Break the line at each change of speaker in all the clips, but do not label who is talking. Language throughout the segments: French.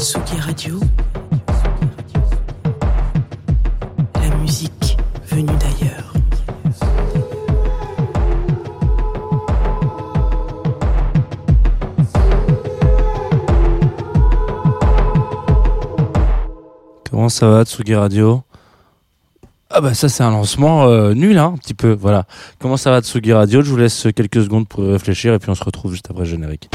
Tsugi Radio. La musique venue d'ailleurs.
Comment ça va, Tsugi Radio? Ah bah ça c'est un lancement euh, nul, hein, un petit peu, voilà. Comment ça va, Tsugi Radio? Je vous laisse quelques secondes pour réfléchir et puis on se retrouve juste après le générique.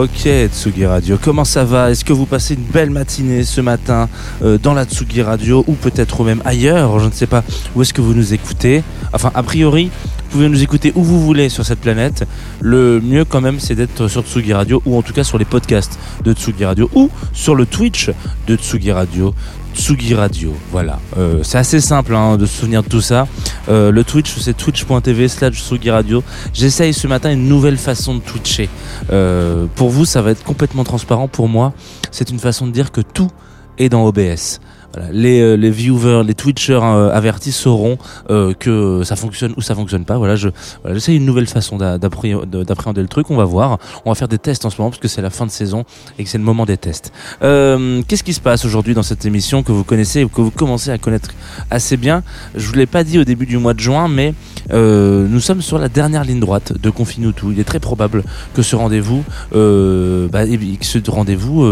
Ok, Tsugi Radio, comment ça va? Est-ce que vous passez une belle matinée ce matin euh, dans la Tsugi Radio ou peut-être même ailleurs? Je ne sais pas. Où est-ce que vous nous écoutez? Enfin, a priori, pouvez nous écouter où vous voulez sur cette planète. Le mieux quand même, c'est d'être sur Tsugi Radio ou en tout cas sur les podcasts de Tsugi Radio ou sur le Twitch de Tsugi Radio. Tsugi Radio, voilà. Euh, c'est assez simple hein, de se souvenir de tout ça. Euh, le Twitch, c'est twitch.tv slash Tsugi Radio. J'essaye ce matin une nouvelle façon de twitcher. Euh, pour vous, ça va être complètement transparent. Pour moi, c'est une façon de dire que tout est dans OBS. Voilà. Les, euh, les viewers, les twitchers euh, avertis sauront euh, que ça fonctionne ou ça fonctionne pas. Voilà, je voilà, une nouvelle façon d'a- d'appréhender le truc. On va voir. On va faire des tests en ce moment parce que c'est la fin de saison et que c'est le moment des tests. Euh, Qu'est-ce qui se passe aujourd'hui dans cette émission que vous connaissez ou que vous commencez à connaître assez bien? Je vous l'ai pas dit au début du mois de juin, mais euh, nous sommes sur la dernière ligne droite de Confine. Il est très probable que ce rendez-vous, euh, bah, eh que ce rendez-vous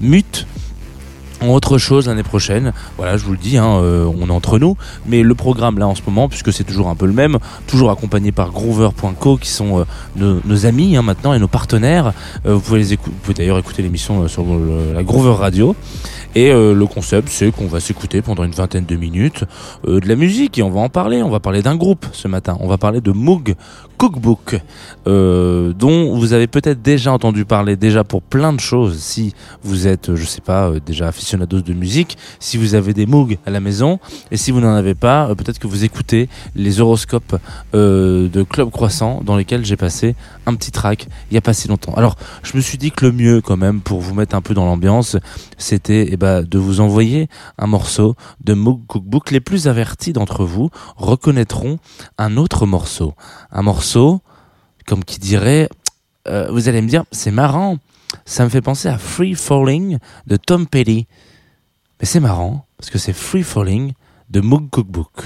mute autre chose l'année prochaine. Voilà, je vous le dis, hein, euh, on est entre nous. Mais le programme là en ce moment, puisque c'est toujours un peu le même, toujours accompagné par Groover.co, qui sont euh, nos, amis hein, maintenant et nos partenaires. Euh, vous pouvez les écou- vous pouvez d'ailleurs écouter l'émission euh, sur le- la Groover Radio. Et euh, le concept, c'est qu'on va s'écouter pendant une vingtaine de minutes euh, de la musique et on va en parler. On va parler d'un groupe ce matin. On va parler de Moog Cookbook, euh, dont vous avez peut-être déjà entendu parler déjà pour plein de choses. Si vous êtes, euh, je sais pas, euh, déjà aficionados de musique, si vous avez des Moog à la maison, et si vous n'en avez pas, euh, peut-être que vous écoutez les horoscopes de Club Croissant dans lesquels j'ai passé un petit track il y a pas si longtemps. Alors, je me suis dit que le mieux quand même pour vous mettre un peu dans l'ambiance, c'était ben, de vous envoyer un morceau de Moog Cookbook. Les plus avertis d'entre vous reconnaîtront un autre morceau. Un morceau, comme qui dirait, euh, vous allez me dire, c'est marrant, ça me fait penser à Free Falling de Tom Petty. Mais c'est marrant, parce que c'est Free Falling de Moog Cookbook.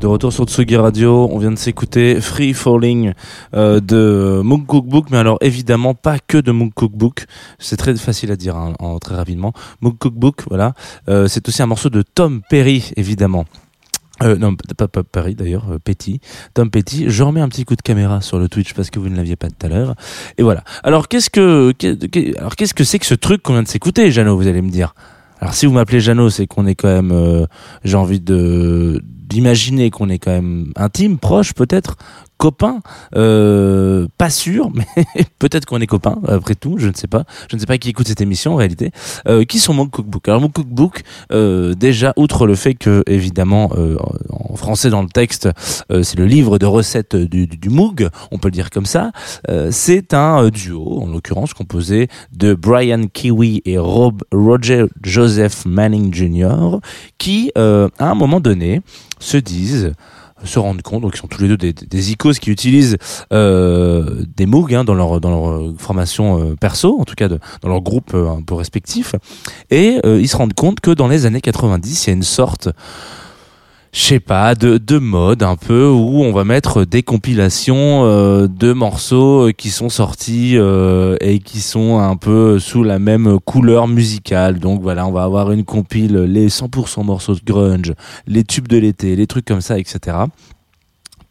De retour sur Tsugi Radio, on vient de s'écouter Free Falling euh, de Mook Cookbook, mais alors évidemment pas que de Mook Cookbook, c'est très facile à dire hein, en, très rapidement. Mook Cookbook, voilà, euh, c'est aussi un morceau de Tom Perry, évidemment. Euh, non, pas, pas Perry d'ailleurs, euh, Petty, Tom Petty. Je remets un petit coup de caméra sur le Twitch parce que vous ne l'aviez pas tout à l'heure. Et voilà. Alors qu'est-ce que, alors qu'est-ce que c'est que ce truc qu'on vient de s'écouter, Jeannot Vous allez me dire? Alors si vous m'appelez Jeannot, c'est qu'on est quand même, euh, j'ai envie de d'imaginer qu'on est quand même intime, proche peut-être, copain, euh, pas sûr, mais peut-être qu'on est copains après tout, je ne sais pas. Je ne sais pas qui écoute cette émission en réalité. Euh, qui sont mon cookbook? Alors mon cookbook, euh, déjà outre le fait que évidemment en français dans le texte, c'est le livre de recettes du, du, du Moog, on peut le dire comme ça. C'est un duo, en l'occurrence composé de Brian Kiwi et Rob Roger Joseph Manning Jr. qui, à un moment donné, se disent se rendent compte, donc ils sont tous les deux des, des icos qui utilisent euh, des Moog hein, dans leur dans leur euh, formation euh, perso, en tout cas de, dans leur groupe euh, un peu respectif, et ils se rendent compte que dans les années 90, il y a une sorte je sais pas, de, de mode un peu où on va mettre des compilations euh, de morceaux euh, qui sont sortis euh, et qui sont un peu sous la même couleur musicale. Donc voilà, on va avoir une compile, les 100% morceaux de grunge, les tubes de l'été, les trucs comme ça, etc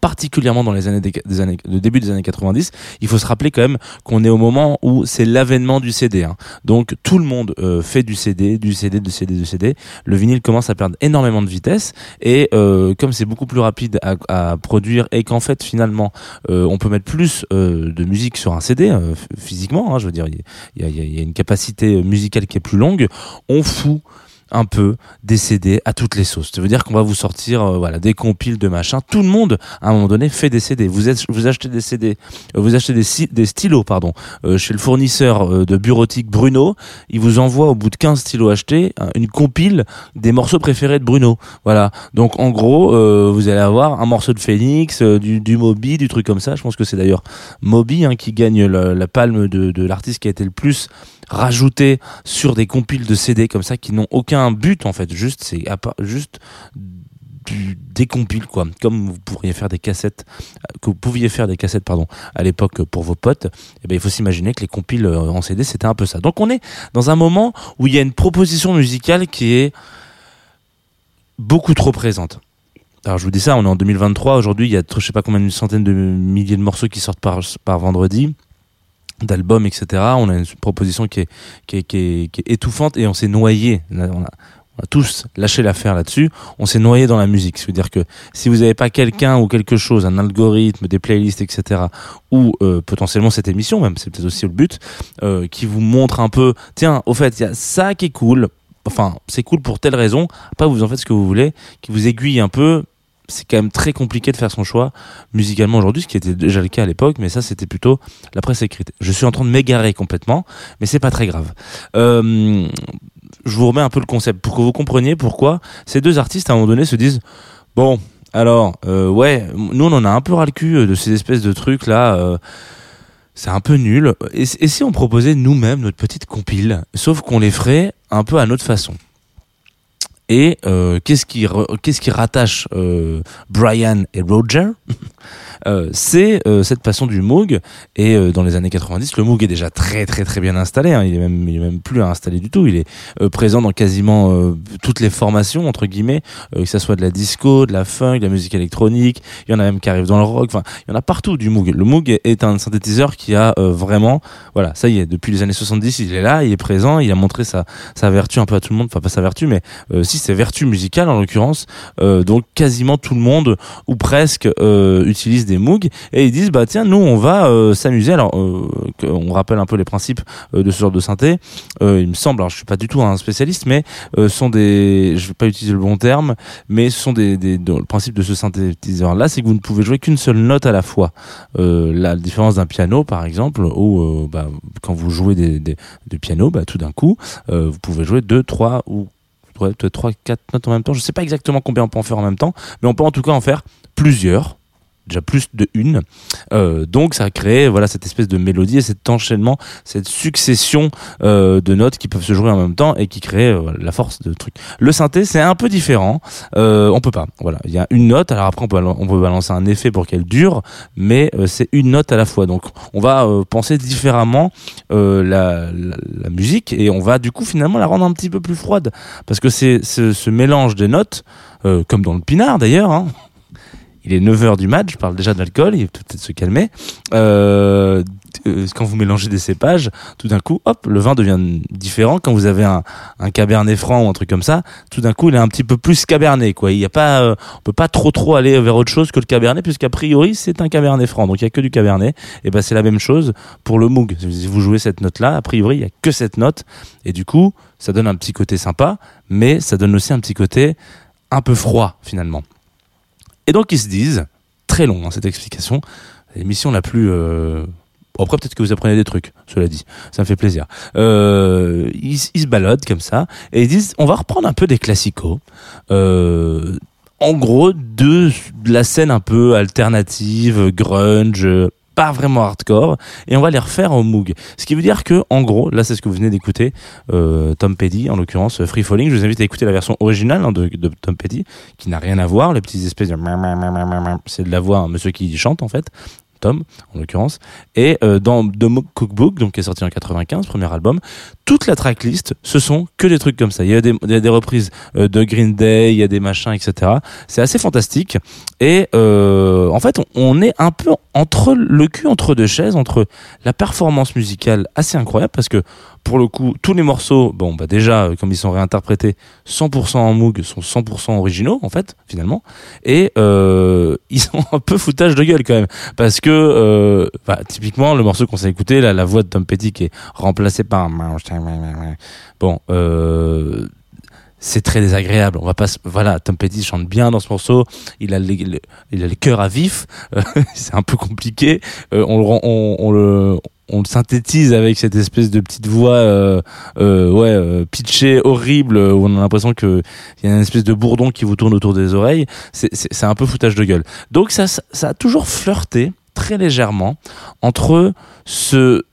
particulièrement dans les années des, des années le début des années 90 il faut se rappeler quand même qu'on est au moment où c'est l'avènement du CD hein. donc tout le monde euh, fait du CD du CD du CD du CD le vinyle commence à perdre énormément de vitesse et euh, comme c'est beaucoup plus rapide à, à produire et qu'en fait finalement euh, on peut mettre plus euh, de musique sur un CD euh, physiquement hein, je veux dire il y a, y, y a une capacité musicale qui est plus longue on fout un peu des CD à toutes les sauces. Ça veut dire qu'on va vous sortir euh, voilà des compiles de machin. Tout le monde à un moment donné fait des CD. Vous êtes vous achetez des CD, euh, vous achetez des, des stylos pardon euh, chez le fournisseur euh, de bureautique Bruno, il vous envoie au bout de 15 stylos achetés un- une compile des morceaux préférés de Bruno. Voilà. Donc en gros, euh, vous allez avoir un morceau de Phoenix, du, du Moby, du truc comme ça. Je pense que c'est d'ailleurs Moby hein, qui gagne la, la palme de, de l'artiste qui a été le plus rajouté sur des compiles de CD comme ça qui n'ont aucun but en fait. Juste c'est juste des compiles quoi. Comme vous pourriez faire des cassettes euh, que vous pouviez faire des cassettes pardon à l'époque pour vos potes et ben il faut s'imaginer que les compiles euh, en CD c'était un peu ça. Donc on est dans un moment où il y a une proposition musicale qui est beaucoup trop présente. Alors je vous dis ça, on est en 2023. Aujourd'hui, il y a je sais pas combien une centaine de milliers de morceaux qui sortent par, par vendredi, d'albums, etc. On a une proposition qui est, qui est, qui est, qui est étouffante et on s'est noyé. On a, on a tous lâché l'affaire là-dessus. On s'est noyé dans la musique. C'est-à-dire que si vous n'avez pas quelqu'un ou quelque chose, un algorithme, des playlists, etc., ou euh, potentiellement cette émission, même, c'est peut-être aussi le but, euh, qui vous montre un peu, tiens, au fait, il y a ça qui est cool. Enfin, c'est cool pour telle raison. Pas vous en faites ce que vous voulez, qui vous aiguille un peu c'est quand même très compliqué de faire son choix musicalement aujourd'hui, ce qui était déjà le cas à l'époque, mais ça c'était plutôt la presse écrite. Je suis en train de m'égarer complètement, mais c'est pas très grave. Euh, je vous remets un peu le concept pour que vous compreniez pourquoi ces deux artistes à un moment donné se disent bon alors euh, ouais nous on en a un peu ras le cul euh, de ces espèces de trucs là. Euh, c'est un peu nul. Et, et si on proposait nous-mêmes notre petite compile, sauf qu'on les ferait un peu à notre façon? Et euh, qu'est-ce qui qui rattache euh, Brian et Roger? Euh, C'est euh, cette passion du Moog. Et euh, dans les années 90, le Moog est déjà très très très bien installé. hein. Il est même il est même plus à installer du tout. Il est euh, présent dans quasiment euh, toutes les formations entre guillemets, que ça soit de la disco, de la funk, de la musique électronique. Il y en a même qui arrivent dans le rock. Enfin, il y en a partout du Moog. Le Moog est- un synthétiseur qui a vraiment, voilà, ça y est, depuis les années 70, il est là, il est présent, il a montré sa sa vertu un peu à tout le monde. Enfin, pas sa vertu, mais si c'est vertu musicale en l'occurrence. Donc quasiment tout le monde ou presque utilise des Moog et ils disent bah tiens nous on va euh, s'amuser. Alors euh, on rappelle un peu les principes euh, de ce genre de synthé. Il me semble, alors je suis pas du tout un spécialiste, mais sont des, je vais pas utiliser le bon terme, mais ce sont des, des de- le principe de ce synthétiseur là, c'est que vous ne pouvez jouer qu'une seule note à la fois. La différence d'un piano par exemple, où bah, quand vous jouez des, des, du piano, bah, tout d'un coup vous pouvez jouer deux, trois ou ouais, peut-être trois, quatre notes en même temps. Je sais pas exactement combien on peut en faire en même temps, mais on peut en tout cas en faire plusieurs. Déjà plus de une. Euh, donc ça a créé voilà cette espèce de mélodie et cet enchaînement, cette succession euh, de notes qui peuvent se jouer en même temps et qui crée euh, la force de truc. Le synthé c'est un peu différent. Euh, on peut pas. Voilà, il y a une note. Alors après on peut on peut balancer un effet pour qu'elle dure, mais euh, c'est une note à la fois. Donc on va penser différemment la, la, la musique et on va du coup finalement la rendre un petit peu plus froide parce que c'est ce, mélange des notes, comme dans le pinard d'ailleurs. Hein, il est 9h du match, je parle déjà d'alcool, il peut peut-être se calmer. Euh, euh, quand vous mélangez des cépages, tout d'un coup, hop, le vin devient différent. Quand vous avez un, un cabernet franc ou un truc comme ça, tout d'un coup, il est un petit peu plus cabernet, quoi. Il y a pas, euh, on peut pas trop trop aller vers autre chose que le cabernet, puisqu'a priori, c'est un cabernet franc. Donc il y a que du cabernet. Et ben c'est la même chose pour le moog. Si vous jouez cette note-là, a priori, il y a que cette note. Et du coup, ça donne un petit côté sympa, mais ça donne aussi un petit côté un peu froid, finalement. Et donc ils se disent, très long hein, cette explication, l'émission la plus... Euh... après peut-être que vous apprenez des trucs, cela dit, ça me fait plaisir. Euh, ils, se baladent comme ça et ils disent, on va reprendre un peu des classicos. Euh, en gros, de la scène un peu alternative, grunge, pas vraiment hardcore, et on va les refaire en Moog. Ce qui veut dire que, en gros, là c'est ce que vous venez d'écouter, euh, Tom Petty, en l'occurrence Free Falling. Je vous invite à écouter la version originale hein, de, Tom Petty, qui n'a rien à voir. Les petites espèces de c'est de la voix, un monsieur qui chante en fait. Tom, en l'occurrence, et euh, dans The Moog Cookbook, donc qui est sorti en 95, premier album, toute la tracklist, ce sont que des trucs comme ça. Il y a des, reprises euh, de Green Day, il y a des machins, etc. C'est assez fantastique. Et euh, en fait, on, est un peu entre le cul entre deux chaises, entre la performance musicale assez incroyable, parce que pour le coup, tous les morceaux, bon, bah déjà, euh, comme ils sont réinterprétés 100% en Moog, sont 100% originaux, en fait, finalement. Et euh, ils sont un peu foutage de gueule, quand même. Parce que, euh, bah, typiquement, le morceau qu'on s'est écouté, la voix de Tom Petty qui est remplacée par un... Bon, euh, c'est très désagréable. On va pas, voilà, Tom Petty chante bien dans ce morceau. Il a les, le- il a les cœurs à vif. C'est un peu compliqué. Euh, on, le on, le, on le synthétise avec cette espèce de petite voix, euh, ouais, pitchée, horrible, où on a l'impression que il y a une espèce de bourdon qui vous tourne autour des oreilles. C'est, un peu foutage de gueule. Donc ça ça a toujours flirté très légèrement entre ce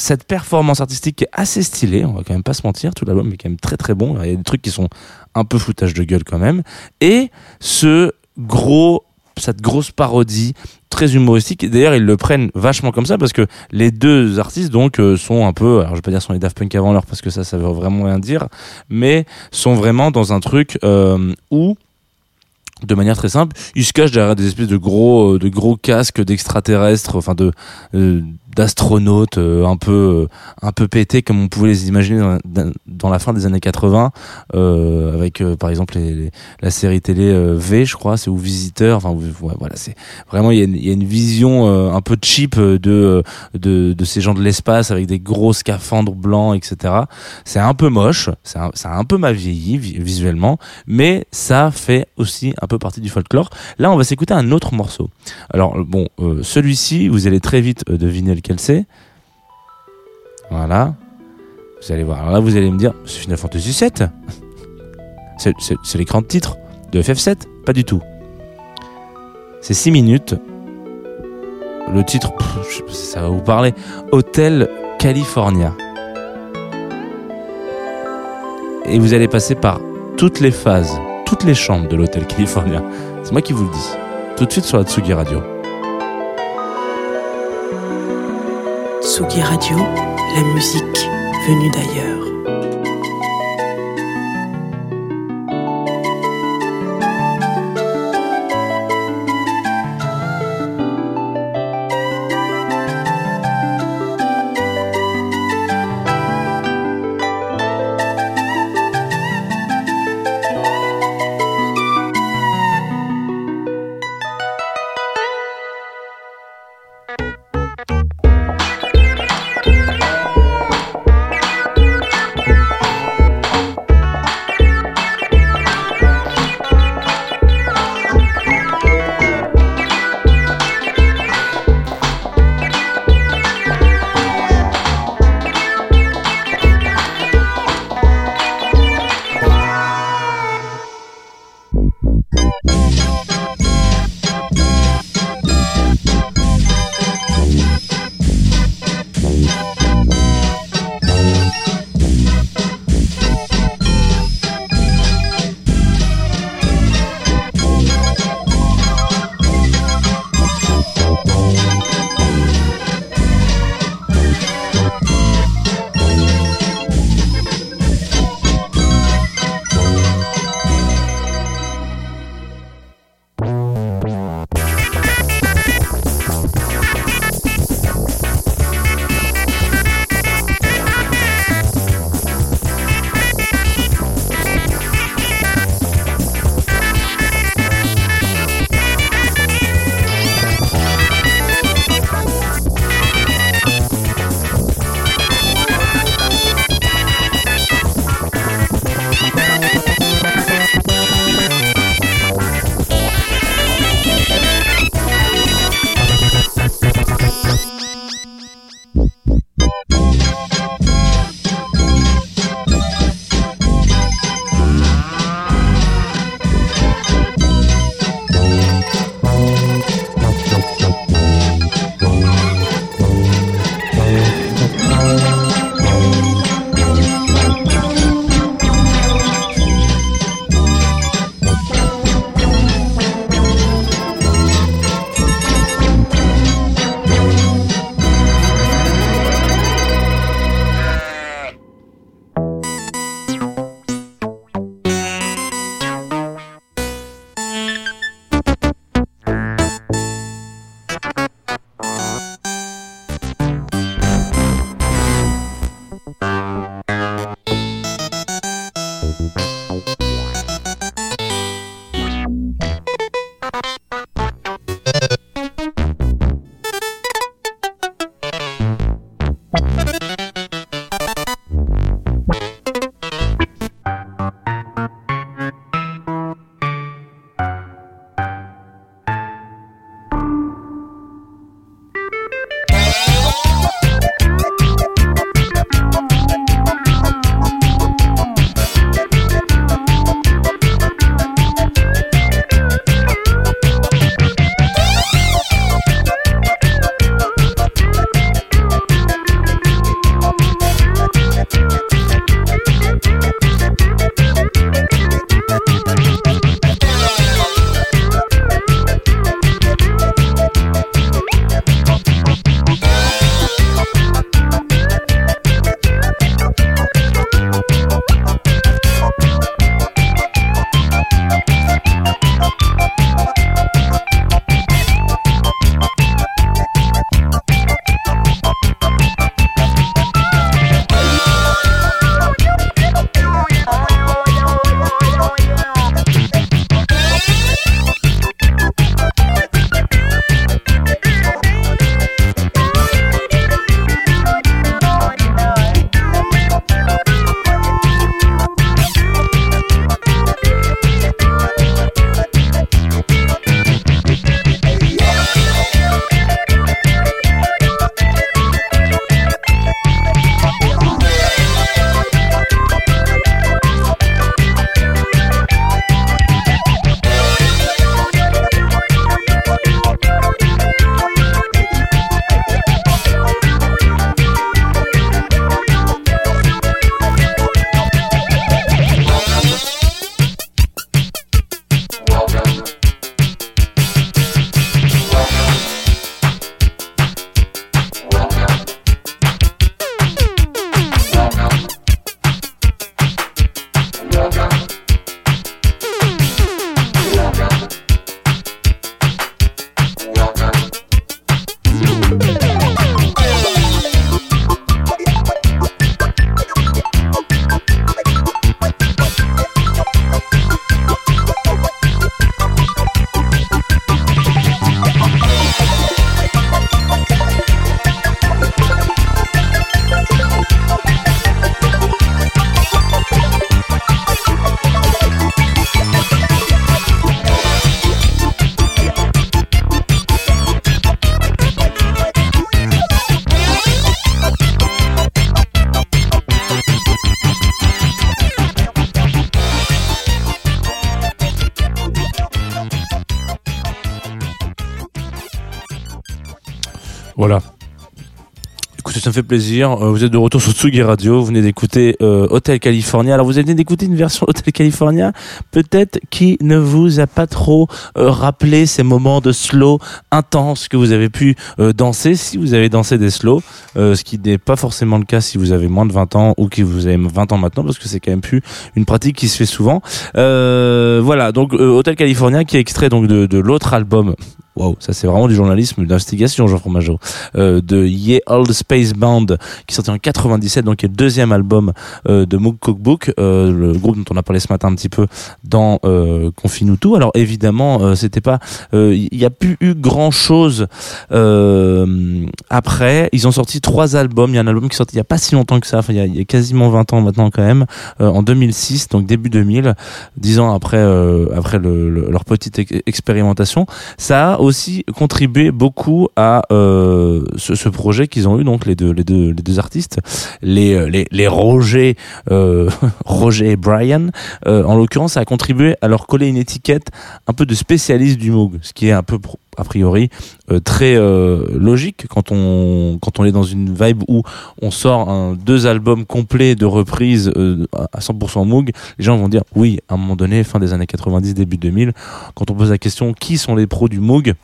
cette performance artistique est assez stylée, on va quand même pas se mentir, tout l'album est quand même très très bon, il y a des trucs qui sont un peu foutage de gueule quand même, et ce gros, cette grosse parodie très humoristique, d'ailleurs ils le prennent vachement comme ça parce que les deux artistes donc euh, sont un peu, alors je vais pas dire sont les Daft Punk avant l'heure parce que ça ça veut vraiment rien dire, mais sont vraiment dans un truc euh, où de manière très simple, ils se cachent derrière des espèces de gros, euh, de gros casques d'extraterrestres, enfin de d'astronautes euh, un peu, euh, un peu pétés comme on pouvait les imaginer dans, la fin des années 80, euh, avec euh, par exemple les, les- la série télé euh, V, je crois, c'est ou Visiteur. Enfin voilà, c'est vraiment il y, a une- il y a une vision euh, un peu cheap de, de de ces gens de l'espace avec des gros scaphandres blancs, etc. C'est un peu moche, ça a un peu mal vieilli vi- visuellement, mais ça fait aussi un peu partie du folklore. Là, on va s'écouter un autre morceau. Alors bon, celui-ci, vous allez très vite euh, lequel c'est. Voilà. Vous allez voir. Alors là, vous allez me dire, c'est Final Fantasy VII. C'est l'écran de titre de FF7 Pas du tout. C'est 6 minutes. Le titre, pff, je sais pas si ça va vous parler. Hotel California. Et vous allez passer par toutes les phases, toutes les chambres de l'Hôtel California. C'est moi qui vous le dis. Tout de suite sur la Tsugi Radio.
Tsugi Radio, la musique venue d'ailleurs.
Ça me fait plaisir. Euh, vous êtes de retour sur Tsugi Radio. Vous venez d'écouter euh, Hotel California. Alors, vous venez d'écouter une version Hotel California, peut-être qui ne vous a pas trop euh, rappelé ces moments de slow intenses que vous avez pu danser si vous avez dansé des slow, ce qui n'est pas forcément le cas si vous avez moins de 20 ans ou que vous avez 20 ans maintenant, parce que c'est quand même plus une pratique qui se fait souvent. Voilà, donc Hotel California qui est extrait donc de l'autre album. Waouh, ça c'est vraiment du journalisme d'investigation, Jean Fromageau. Euh, de Ye Old Space Band, qui sorti en 97, donc qui est le deuxième album euh, de Moog Cookbook, euh, le groupe dont on a parlé ce matin un petit peu dans euh, Confine-nous tout. Alors évidemment, euh, c'était pas, il y a plus eu grand chose après. Ils ont sorti trois albums. Il y a un album qui est sorti il y a pas si longtemps que ça. Enfin, il y a, quasiment 20 ans maintenant quand même, en 2006, donc début 2000, dix ans après après le, le- leur petite ex- expérimentation. Ça a aussi contribué beaucoup à euh, ce, projet qu'ils ont eu donc les deux les deux les deux artistes, les euh, les, les Roger euh, Roger et Brian. En l'occurrence, a contribué à leur coller une étiquette un peu de spécialiste du Moog, ce qui est un peu a priori euh, très euh, logique quand on est dans une vibe où on sort deux albums complets de reprises euh, à 100% Moog, les gens vont dire oui, à un moment donné, fin des années 90, début 2000, quand on pose la question qui sont les pros du Moog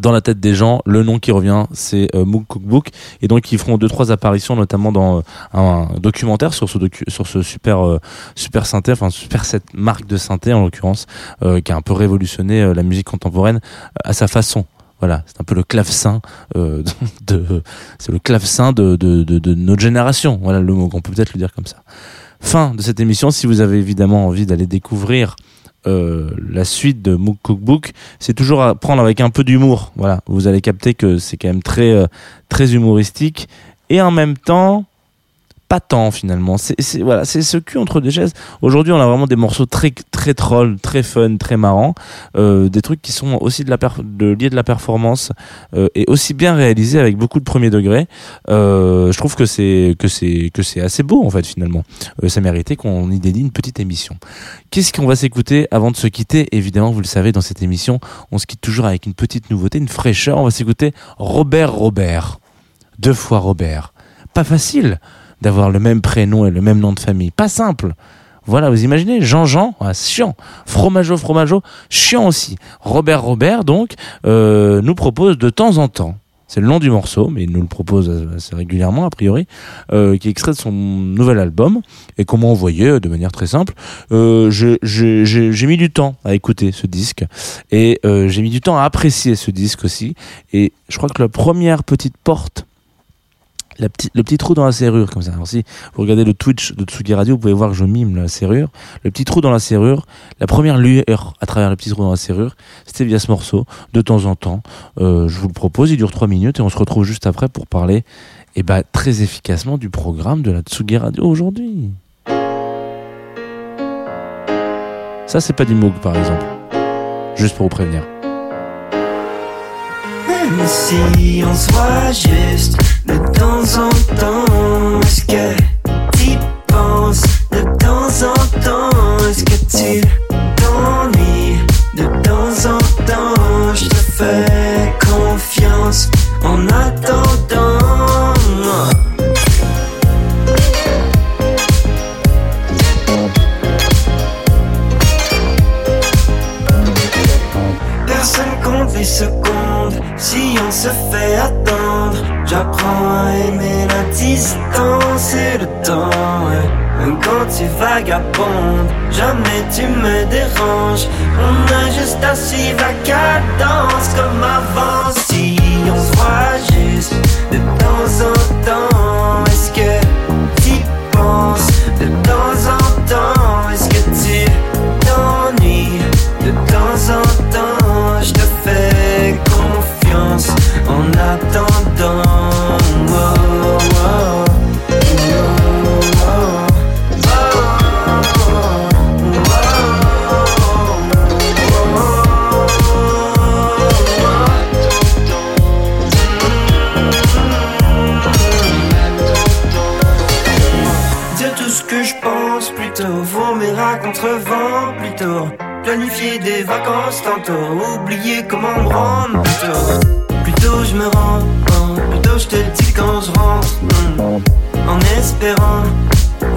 dans la tête des gens, le nom qui revient, c'est euh, Moog Cookbook, et donc ils feront deux trois apparitions, notamment dans euh, un, documentaire sur ce docu sur ce super euh, super synthé, enfin super cette marque de synthé en l'occurrence, euh, qui a un peu révolutionné euh, la musique contemporaine euh, à sa façon. Voilà, c'est un peu le clavecin euh, de, c'est le clavecin de, de, de, de notre génération. Voilà le mot, on peut peut-être le dire comme ça. Fin de cette émission. Si vous avez évidemment envie d'aller découvrir euh, la suite de Mook Cookbook, c'est toujours à prendre avec un peu d'humour. Voilà, vous allez capter que c'est quand même très euh, très humoristique et en même temps pas tant finalement. C'est voilà, c'est ce cul entre deux chaises. Aujourd'hui, on a vraiment des morceaux très très troll, très fun, très marrants, euh, des trucs qui sont aussi de la de liés de la performance euh, et aussi bien réalisés avec beaucoup de premier degré. Euh, je trouve que c'est que c'est que c'est assez beau en fait finalement. Euh, ça méritait qu'on y dédie une petite émission. Qu'est-ce qu'on va s'écouter avant de se quitter? Évidemment, vous le savez, dans cette émission, on se quitte toujours avec une petite nouveauté, une fraîcheur. On va s'écouter Robert Robert. Deux fois Robert. Pas facile d'avoir le même prénom et le même nom de famille. Pas simple. Voilà, vous imaginez Jean-Jean, ah, chiant. Fromageau, Fromageau, chiant aussi. Robert Robert, donc, euh, nous propose de temps en temps, c'est le nom du morceau, mais il nous le propose assez régulièrement, a priori, euh, qui est extrait de son nouvel album, et qu'on m'a envoyé de manière très simple. Euh, j'ai mis du temps à écouter ce disque, et euh, j'ai mis du temps à apprécier ce disque aussi, et je crois que la première petite porte le petit trou dans la serrure, comme ça. Alors, si vous regardez le Twitch de Tsugi Radio, vous pouvez voir que je mime la serrure. Le petit trou dans la serrure, la première lueur à travers le petit trou dans la serrure, c'était via ce morceau, de temps en temps. Euh, je vous le propose, il dure 3 minutes et on se retrouve juste après pour parler eh ben, très efficacement du programme de la Tsugi Radio aujourd'hui. Ça, c'est pas du Moog, par exemple. Juste pour vous prévenir.
De temps en temps, est-ce que tu penses? De temps en temps? Est-ce que tu t'ennuies? De temps en temps? Je te fais confiance en attendant. Personne compte les secondes si on se fait attendre. J'apprends à aimer la distance et le temps. Même quand tu vagabondes, jamais tu me déranges. On a juste à suivre la cadence tantôt Oublier comment me rendre plutôt Plutôt je me rends Plutôt bientôt, je te le dis quand je rentre. hmm, En espérant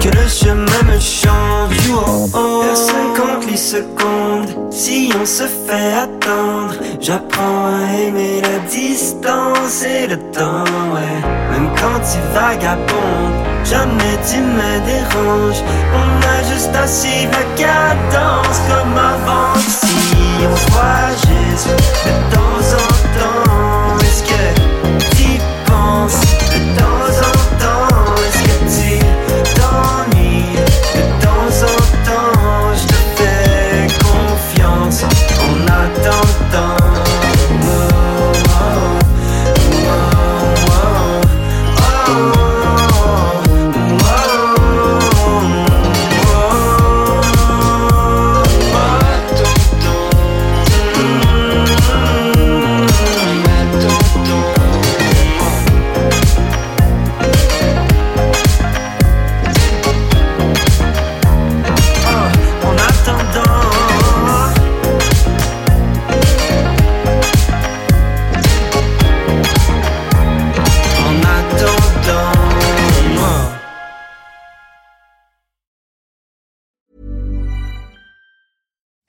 que le chemin me change. Oh, oh. Personne compte les secondes. Si on se fait attendre, j'apprends à aimer la distance et le temps. Ouais. Même quand tu vagabondes, jamais tu me déranges. On a juste à suivre la cadence comme avant. Si on voit juste de temps en temps,